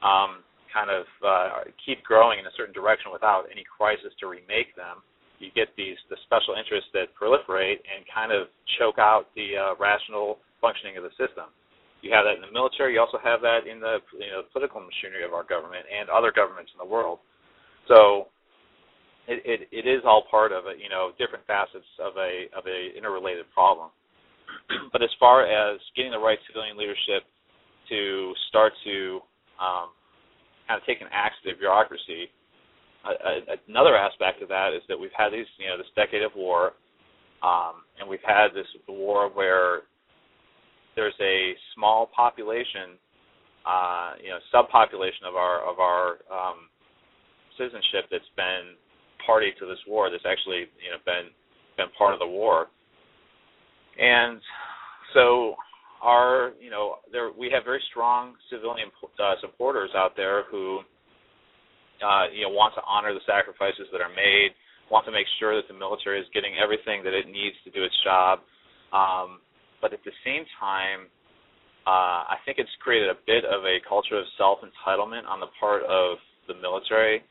um, kind of uh, keep growing in a certain direction without any crisis to remake them, you get these the special interests that proliferate and kind of choke out the uh, rational functioning of the system. You have that in the military. You also have that in the you know political machinery of our government and other governments in the world. So it, it, it is all part of a you know different facets of a of a interrelated problem. but as far as getting the right civilian leadership to start to um, kind of take an axe to the bureaucracy, uh, another aspect of that is that we've had these you know this decade of war, um, and we've had this war where there's a small population, uh, you know, subpopulation of our of our um, citizenship that's been party to this war. That's actually you know been been part of the war, and so our you know there we have very strong civilian uh, supporters out there who uh, you know want to honor the sacrifices that are made, want to make sure that the military is getting everything that it needs to do its job. Um, but at the same time, uh, I think it's created a bit of a culture of self entitlement on the part of the military.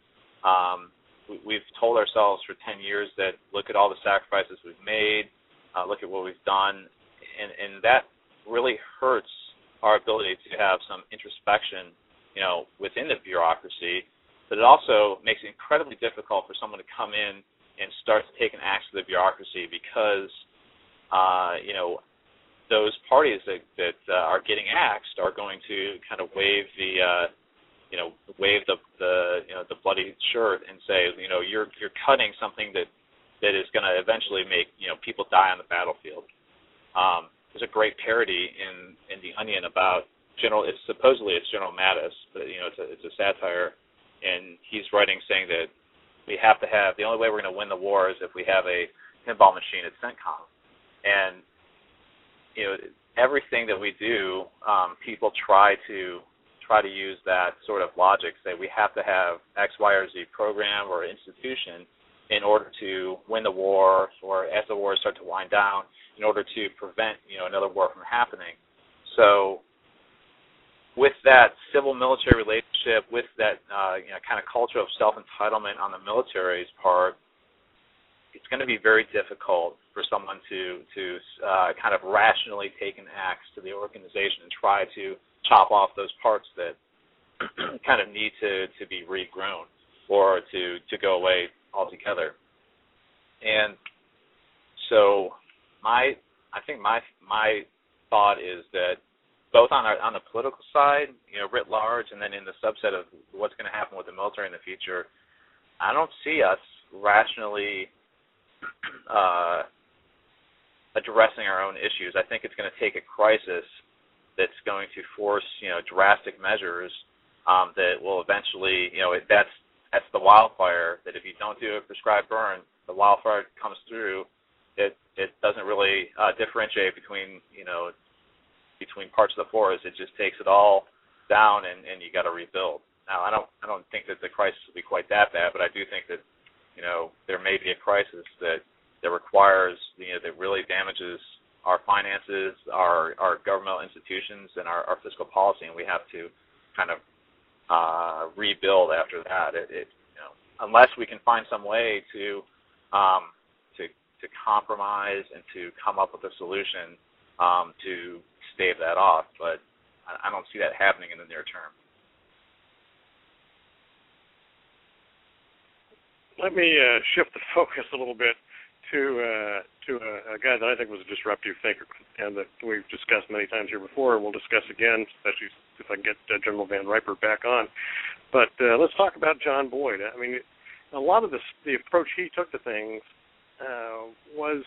Um, we, we've told ourselves for 10 years that look at all the sacrifices we've made, uh, look at what we've done, and, and that really hurts our ability to have some introspection, you know, within the bureaucracy. But it also makes it incredibly difficult for someone to come in and start to take an axe to the bureaucracy because, uh, you know, those parties that that uh, are getting axed are going to kind of wave the uh, you know wave the the you know the bloody shirt and say you know you're you're cutting something that that is going to eventually make you know people die on the battlefield. Um, there's a great parody in in the Onion about General. It's supposedly it's General Mattis, but you know it's a it's a satire, and he's writing saying that we have to have the only way we're going to win the war is if we have a pinball machine at CENTCOM, and you know everything that we do, um, people try to try to use that sort of logic. Say we have to have X, Y, or Z program or institution in order to win the war, or as the wars start to wind down, in order to prevent you know another war from happening. So with that civil military relationship, with that uh, you know kind of culture of self entitlement on the military's part, it's going to be very difficult for someone to to uh, kind of rationally take an axe to the organization and try to chop off those parts that kind of need to to be regrown or to to go away altogether. And so my I think my my thought is that both on our on the political side, you know, writ large, and then in the subset of what's going to happen with the military in the future, I don't see us rationally uh, addressing our own issues. I think it's going to take a crisis that's going to force you know drastic measures um, that will eventually you know it, that's that's the wildfire that if you don't do a prescribed burn, the wildfire comes through. It it doesn't really uh, differentiate between you know between parts of the forest. It just takes it all down and and you got to rebuild. Now I don't I don't think that the crisis will be quite that bad, but I do think that you know, there may be a crisis that that requires, you know, that really damages our finances, our our governmental institutions, and our, our fiscal policy, and we have to kind of uh, rebuild after that. It, it, you know, unless we can find some way to um, to to compromise and to come up with a solution um, to stave that off, but I, I don't see that happening in the near term. let me uh, shift the focus a little bit to uh, to a, a, guy that I think was a disruptive thinker, and that we've discussed many times here before, and we'll discuss again, especially if I get uh, General Van Riper back on. But uh, let's talk about John Boyd. I mean, a lot of the the approach he took to things uh, was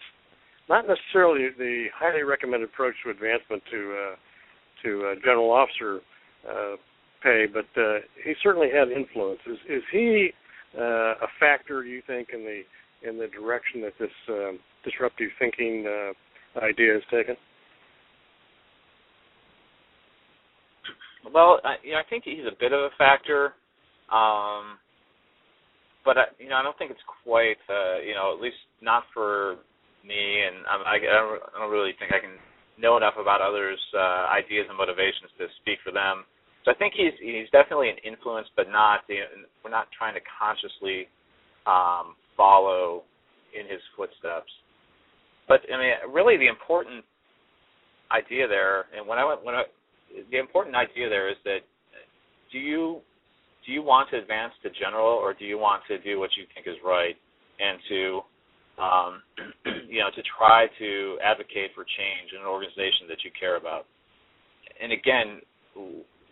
not necessarily the highly recommended approach to advancement to uh, to uh, general officer pay, but he certainly had influence. Is, is he uh, a factor you think in the in the direction that this um, disruptive thinking uh, idea is taken? Well, I, you know, I think he's a bit of a factor, um, but I, you know, I don't think it's quite, uh, you know, at least not for me, and I, I, don't, I don't really think I can know enough about others' uh, ideas and motivations to speak for them. So I think he's he's definitely an influence, but not the, we're not trying to consciously um, follow in his footsteps. But I mean, really, the important idea there, and when I went when I the important idea there is that do you do you want to advance to general or do you want to do what you think is right and to um, you know to try to advocate for change in an organization that you care about and again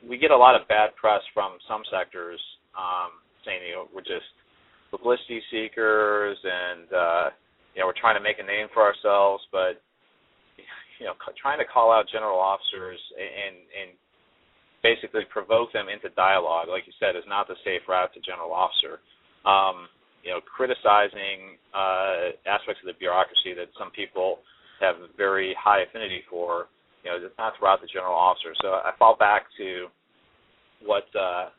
we get a lot of bad press from some sectors um, saying you know we're just publicity seekers and uh, you know we're trying to make a name for ourselves but you know, trying to call out general officers and and basically provoke them into dialogue, like you said, is not the safe route to general officer. Um, you know, criticizing uh, aspects of the bureaucracy that some people have very high affinity for, you know, it's not the route to general officer. So I fall back to what uh,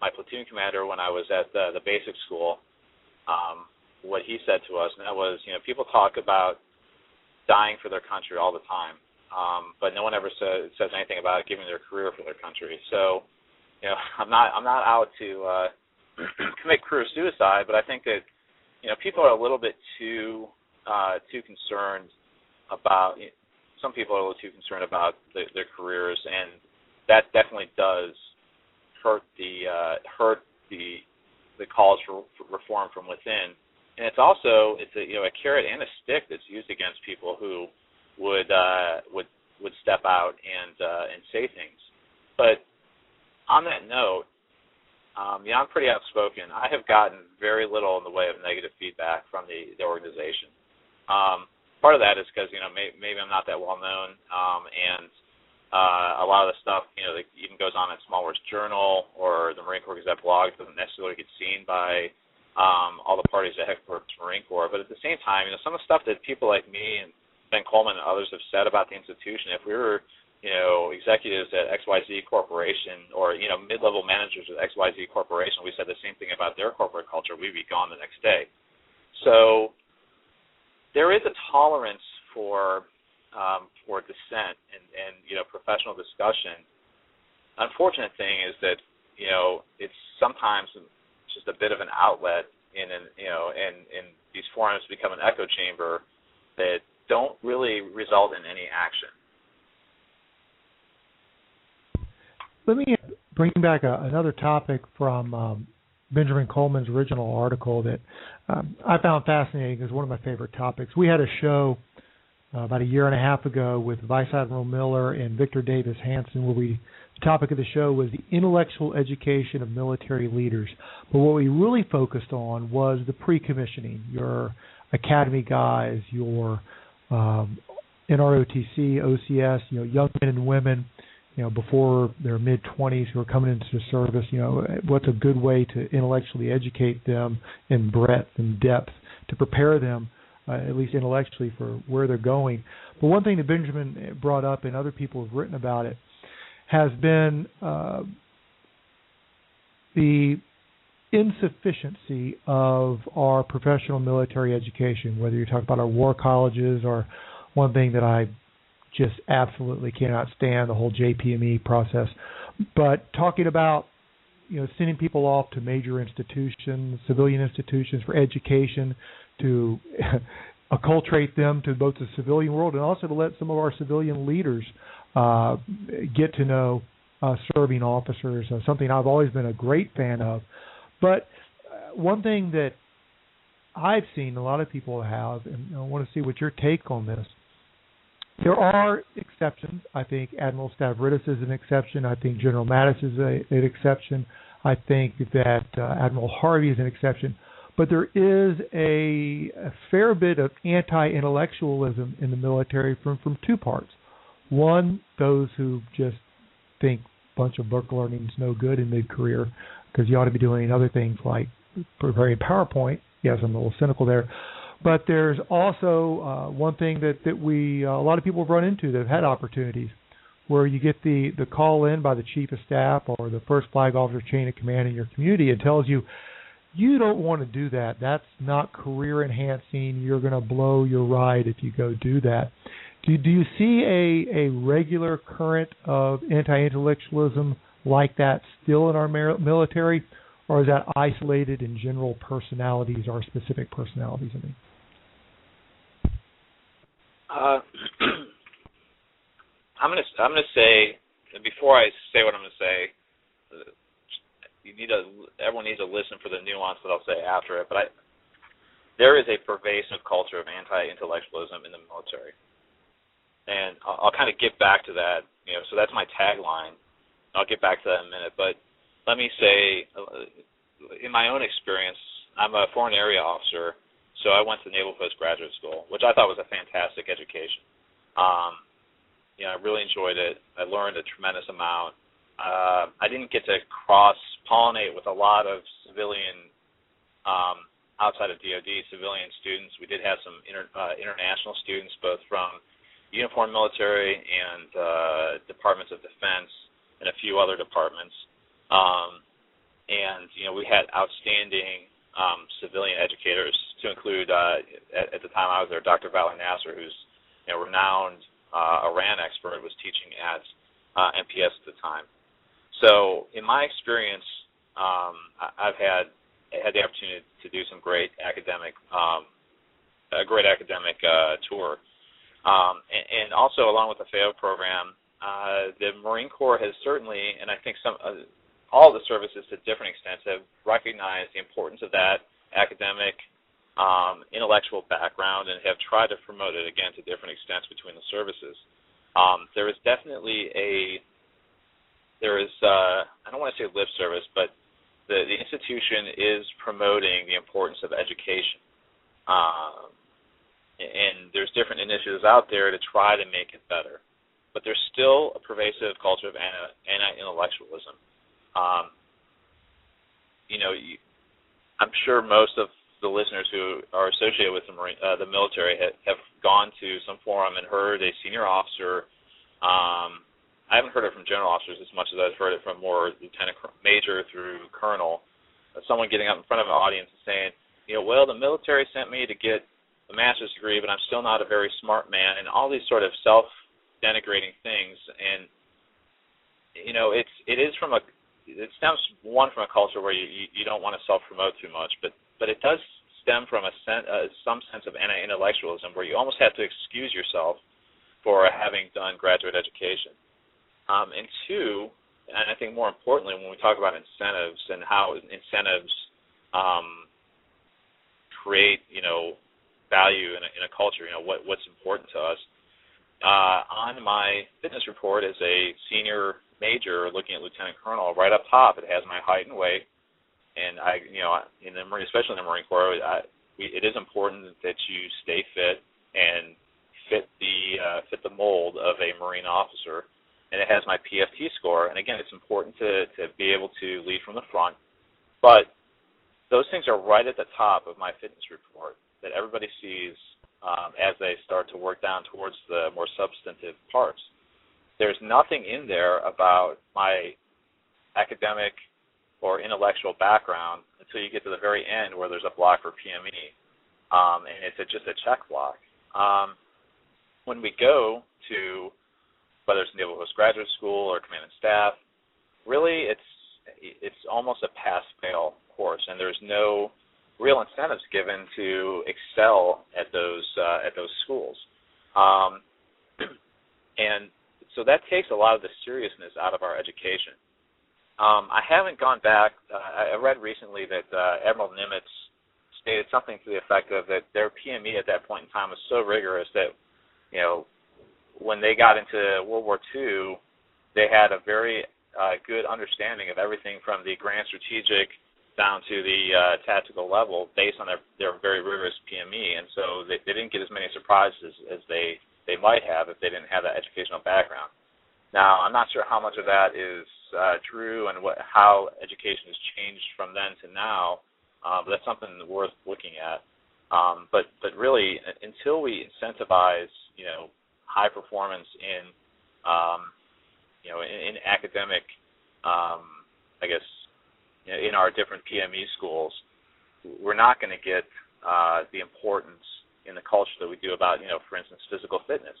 my platoon commander, when I was at the, the basic school, um, what he said to us, and that was, you know, people talk about dying for their country all the time, um, but no one ever says says anything about giving their career for their country. So, you know, I'm not I'm not out to uh, commit career suicide, but I think that you know people are a little bit too uh, too concerned about. You know, some people are a little too concerned about the, their careers, and that definitely does hurt the uh, hurt the the calls for, for reform from within and it's also it's a you know a carrot and a stick that's used against people who would uh, would would step out and uh, and say things. But on that note, um, yeah, I'm pretty outspoken. I have gotten very little in the way of negative feedback from the the organization. Um, part of that is because you know may, maybe I'm not that well known, um, and uh, a lot of the stuff you know that even goes on in Small Wars Journal or the Marine Corps Gazette blog doesn't necessarily get seen by um, all the parties at headquarters Marine Corps. But at the same time, you know, some of the stuff that people like me and Ben Kohlmann and others have said about the institution, if we were, you know, executives at XYZ Corporation or, you know, mid-level managers at XYZ Corporation, we said the same thing about their corporate culture, we'd be gone the next day. So there is a tolerance for um, for dissent and, and you know professional discussion. Unfortunate thing is that you know it's sometimes just a bit of an outlet in an you know and and these forums become an echo chamber that don't really result in any action. Let me bring back a, another topic from um, Benjamin Kohlmann's original article that um, I found fascinating as one of my favorite topics. We had a show uh, about a year and a half ago with Vice Admiral Miller and Victor Davis Hanson where we the topic of the show was the intellectual education of military leaders. But what we really focused on was the pre-commissioning, your academy guys, your um, NROTC, OCS, you know, young men and women, you know, before their mid 20s who are coming into the service. You know, what's a good way to intellectually educate them in breadth and depth to prepare them, uh, at least intellectually, for where they're going. But one thing that Benjamin brought up, and other people have written about it, has been uh, the insufficiency of our professional military education, whether you're talking about our war colleges or one thing that I just absolutely cannot stand the whole JPME process. But talking about you know sending people off to major institutions, civilian institutions for education, to acculturate them to both the civilian world and also to let some of our civilian leaders uh, get to know uh, serving officers, uh, something I've always been a great fan of. But uh, one thing that I've seen a lot of people have, and I want to see what your take on this. There are exceptions. I think Admiral Stavridis is an exception. I think General Mattis is a, an exception. I think that uh, Admiral Harvey is an exception. But there is a, a fair bit of anti-intellectualism in the military from from two parts. One, those who just think bunch of book learning is no good in mid career because you ought to be doing other things like preparing PowerPoint. Yes, I'm a little cynical there. But there's also uh, one thing that that we uh, a lot of people have run into that have had opportunities where you get the the call in by the chief of staff or the first flag officer chain of command in your community and tells you you don't want to do that. That's not career enhancing. You're going to blow your ride if you go do that. Do, do you see a, a regular current of anti intellectualism like that still in our military, or is that isolated in general personalities or specific personalities? I mean, uh, I'm gonna I'm gonna say before I say what I'm gonna say, you need to everyone needs to listen for the nuance that I'll say after it. But I there is a pervasive culture of anti-intellectualism in the military, and I'll, I'll kind of get back to that. You know, so that's my tagline. I'll get back to that in a minute. But let me say, uh, in my own experience, I'm a foreign area officer, so I went to Naval Postgraduate School, which I thought was a fantastic education. Um, you know, I really enjoyed it. I learned a tremendous amount. Uh, I didn't get to cross pollinate with a lot of civilian um, outside of DoD civilian students. We did have some inter, uh, international students, both from uniformed military and uh, departments of defense, and a few other departments. Um, and you know, we had outstanding um, civilian educators, to include uh, at, at the time I was there, Dr. Vali Nasr, who's you know, renowned uh, Iran expert, was teaching at uh, NPS at the time. So, in my experience, um, I've had had the opportunity to do some great academic, um, a great academic uh, tour, um, and, and also along with the FAO program, uh, the Marine Corps has certainly, and I think some uh, all the services to different extents have recognized the importance of that academic um, intellectual background and have tried to promote it again to different extents between the services. Um, there is definitely a there is uh, I don't want to say lip service, but the the institution is promoting the importance of education, um, and there's different initiatives out there to try to make it better. But there's still a pervasive culture of anti-intellectualism. Um, you know, you, I'm sure most of the listeners who are associated with the Marine, uh, the military have, have gone to some forum and heard a senior officer. Um, I haven't heard it from general officers as much as I've heard it from more lieutenant major through colonel. Someone getting up in front of an audience and saying, you know, well, the military sent me to get a master's degree, but I'm still not a very smart man, and all these sort of self-denigrating things. And you know, it's it is from a it stems one from a culture where you you, you don't want to self-promote too much, but but it does stem from a sen- uh, some sense of anti-intellectualism where you almost have to excuse yourself for having done graduate education. Um, and two, and I think more importantly, when we talk about incentives and how incentives um, create, you know, value in a, in a culture, you know, what what's important to us. Uh, on my fitness report as a senior major, looking at lieutenant colonel, right up top, it has my height and weight, and I, you know, in the Marine, especially in the Marine Corps, I, we, it is important that you stay fit and fit the uh, fit the mold of a Marine officer. And it has my PFT score. And again, it's important to to be able to lead from the front, but those things are right at the top of my fitness report that everybody sees um, as they start to work down towards the more substantive parts. There's nothing in there about my academic or intellectual background until you get to the very end where there's a block for PME, um, and it's a, just a check block. Um, when we go to whether it's Naval Postgraduate School or Command and Staff, really it's it's almost a pass-fail course, and there's no real incentives given to excel at those uh, at those schools. Um, and so that takes a lot of the seriousness out of our education. Um, I haven't gone back. Uh, I read recently that uh, Admiral Nimitz stated something to the effect of that their PME at that point in time was so rigorous that, you know, when they got into World War II, they had a very uh, good understanding of everything from the grand strategic down to the uh, tactical level based on their, their very rigorous PME, and so they, they didn't get as many surprises as they they might have if they didn't have that educational background. Now, I'm not sure how much of that is uh, true and what how education has changed from then to now. uh, but that's something worth looking at. Um, but but really, until we incentivize you know high performance in um, you know in, in academic, um, I guess in our different PME schools, we're not going to get uh, the importance in the culture that we do about you know for instance physical fitness.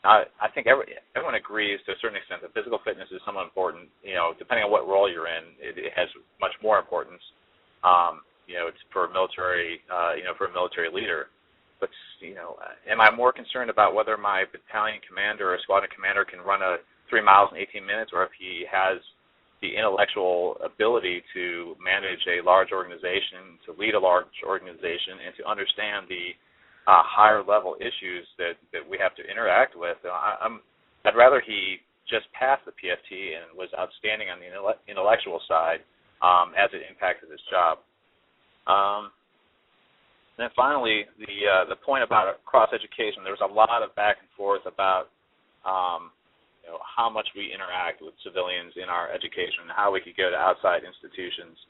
Now, I think every, everyone agrees to a certain extent that physical fitness is somewhat important. You know, depending on what role you're in, it, it has much more importance. Um, you know, it's for a military, uh, you know, for a military leader. But you know, am I more concerned about whether my battalion commander or squadron commander can run a three miles in 18 minutes, or if he has the intellectual ability to manage a large organization, to lead a large organization, and to understand the uh, higher level issues that that we have to interact with. I, I'm I'd rather he just passed the PFT and was outstanding on the intellectual side um, as it impacted his job. Um, and then finally, the uh, the point about cross education. There was a lot of back and forth about um, you know how much we interact with civilians in our education and how we could go to outside institutions.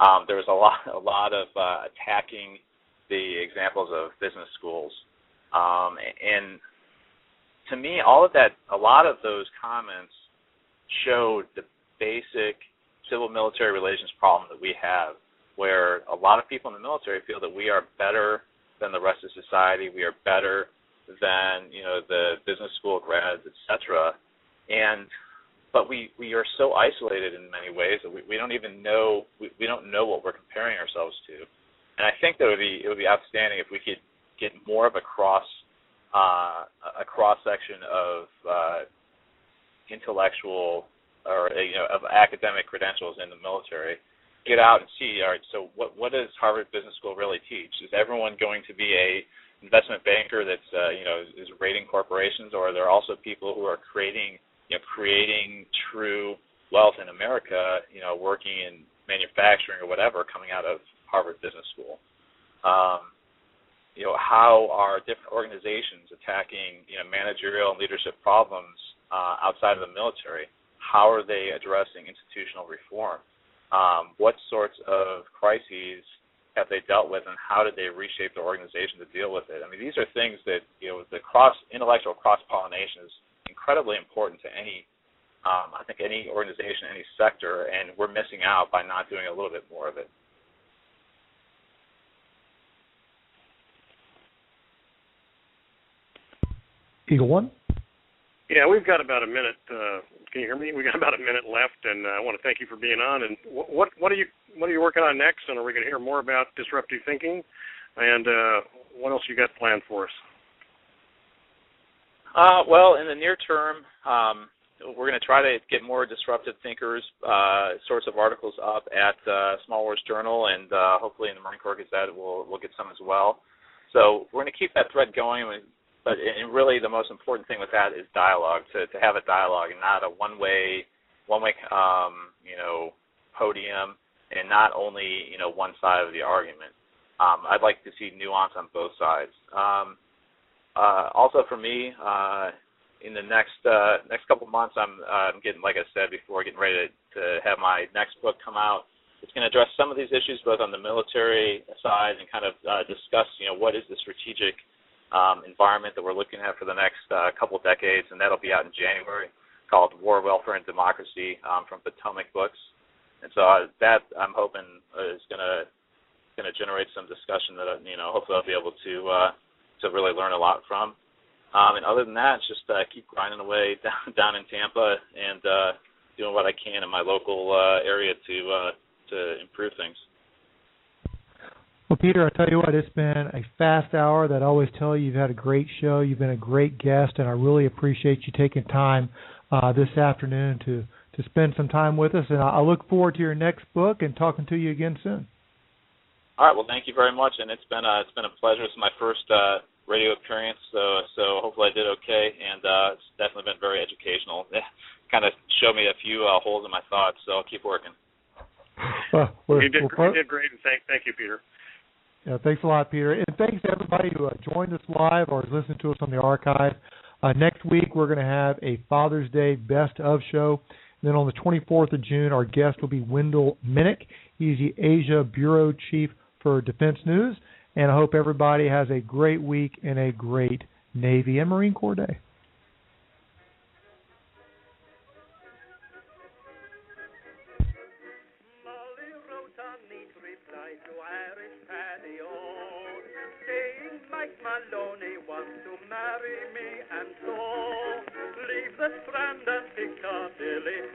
Um, there was a lot a lot of uh, attacking the examples of business schools. Um, and to me, all of that, a lot of those comments showed the basic civil military relations problem that we have, where a lot of people in the military feel that we are better than the rest of society, we are better than you know the business school grads, etc. And but we we are so isolated in many ways that we, we don't even know we, we don't know what we're comparing ourselves to and I think that it would be it would be outstanding if we could get more of a cross uh, a cross section of uh, intellectual or you know of academic credentials in the military. Get out and see. All right, so what what does Harvard Business School really teach? Is everyone going to be a investment banker that's uh, you know is rating corporations, or are there also people who are creating you know creating true wealth in America? You know, working in manufacturing or whatever, coming out of Harvard Business School. Um, you know, how are different organizations attacking you know managerial and leadership problems uh, outside of the military? How are they addressing institutional reform? Um, what sorts of crises have they dealt with, and how did they reshape the organization to deal with it? I mean, these are things that you know the cross intellectual cross pollination is incredibly important to any. Um, I think any organization, any sector, and we're missing out by not doing a little bit more of it. Eagle One. Yeah, we've got about a minute. Uh, can you hear me? We got about a minute left, and uh, I want to thank you for being on. And what what are you what are you working on next? And are we going to hear more about disruptive thinking? And uh, what else you got planned for us? Uh, well, in the near term, um, we're going to try to get more disruptive thinkers uh, sorts of articles up at uh, Small Wars Journal, and uh, hopefully in the Marine Corps Gazette we'll we'll get some as well. So we're going to keep that thread going but and really the most important thing with that is dialogue to to have a dialogue and not a one way one way um you know podium and not only you know one side of the argument. Um i'd like to see nuance on both sides. Um uh also for me uh in the next uh next couple months i'm uh, i'm getting like i said before getting ready to, to have my next book come out. It's going to address some of these issues both on the military side and kind of uh, discuss you know what is the strategic um, environment that we're looking at for the next uh, couple decades, and that'll be out in January, called War, Welfare, and Democracy um, from Potomac Books. And so uh, that I'm hoping is going to going to generate some discussion that you know hopefully I'll be able to uh, to really learn a lot from. Um, and other than that, just uh, keep grinding away down, down in Tampa and uh, doing what I can in my local uh, area to uh, to improve things. Well, Peter, I tell you what, it's been a fast hour. That I always tell you, you've had a great show. You've been a great guest, and I really appreciate you taking time uh, this afternoon to to spend some time with us. And I, I look forward to your next book and talking to you again soon. All right. Well, thank you very much, and it's been a it's been a pleasure. It's my first uh, radio appearance, so so hopefully I did okay, and uh, it's definitely been very educational. kind of showed me a few uh, holes in my thoughts, so I'll keep working. Well, you did, you did great, and thank thank you, Peter. Yeah, thanks a lot, Peter. And thanks to everybody who uh, joined us live or is listening to us on the archive. Uh, next week, we're going to have a Father's Day Best of show. And then on the 24th of June, our guest will be Wendell Minnick. He's the Asia Bureau Chief for Defense News, and I hope everybody has a great week and a great Navy and Marine Corps Day. Maloney wants to marry me, and so leave the Strand and pick up Piccadilly,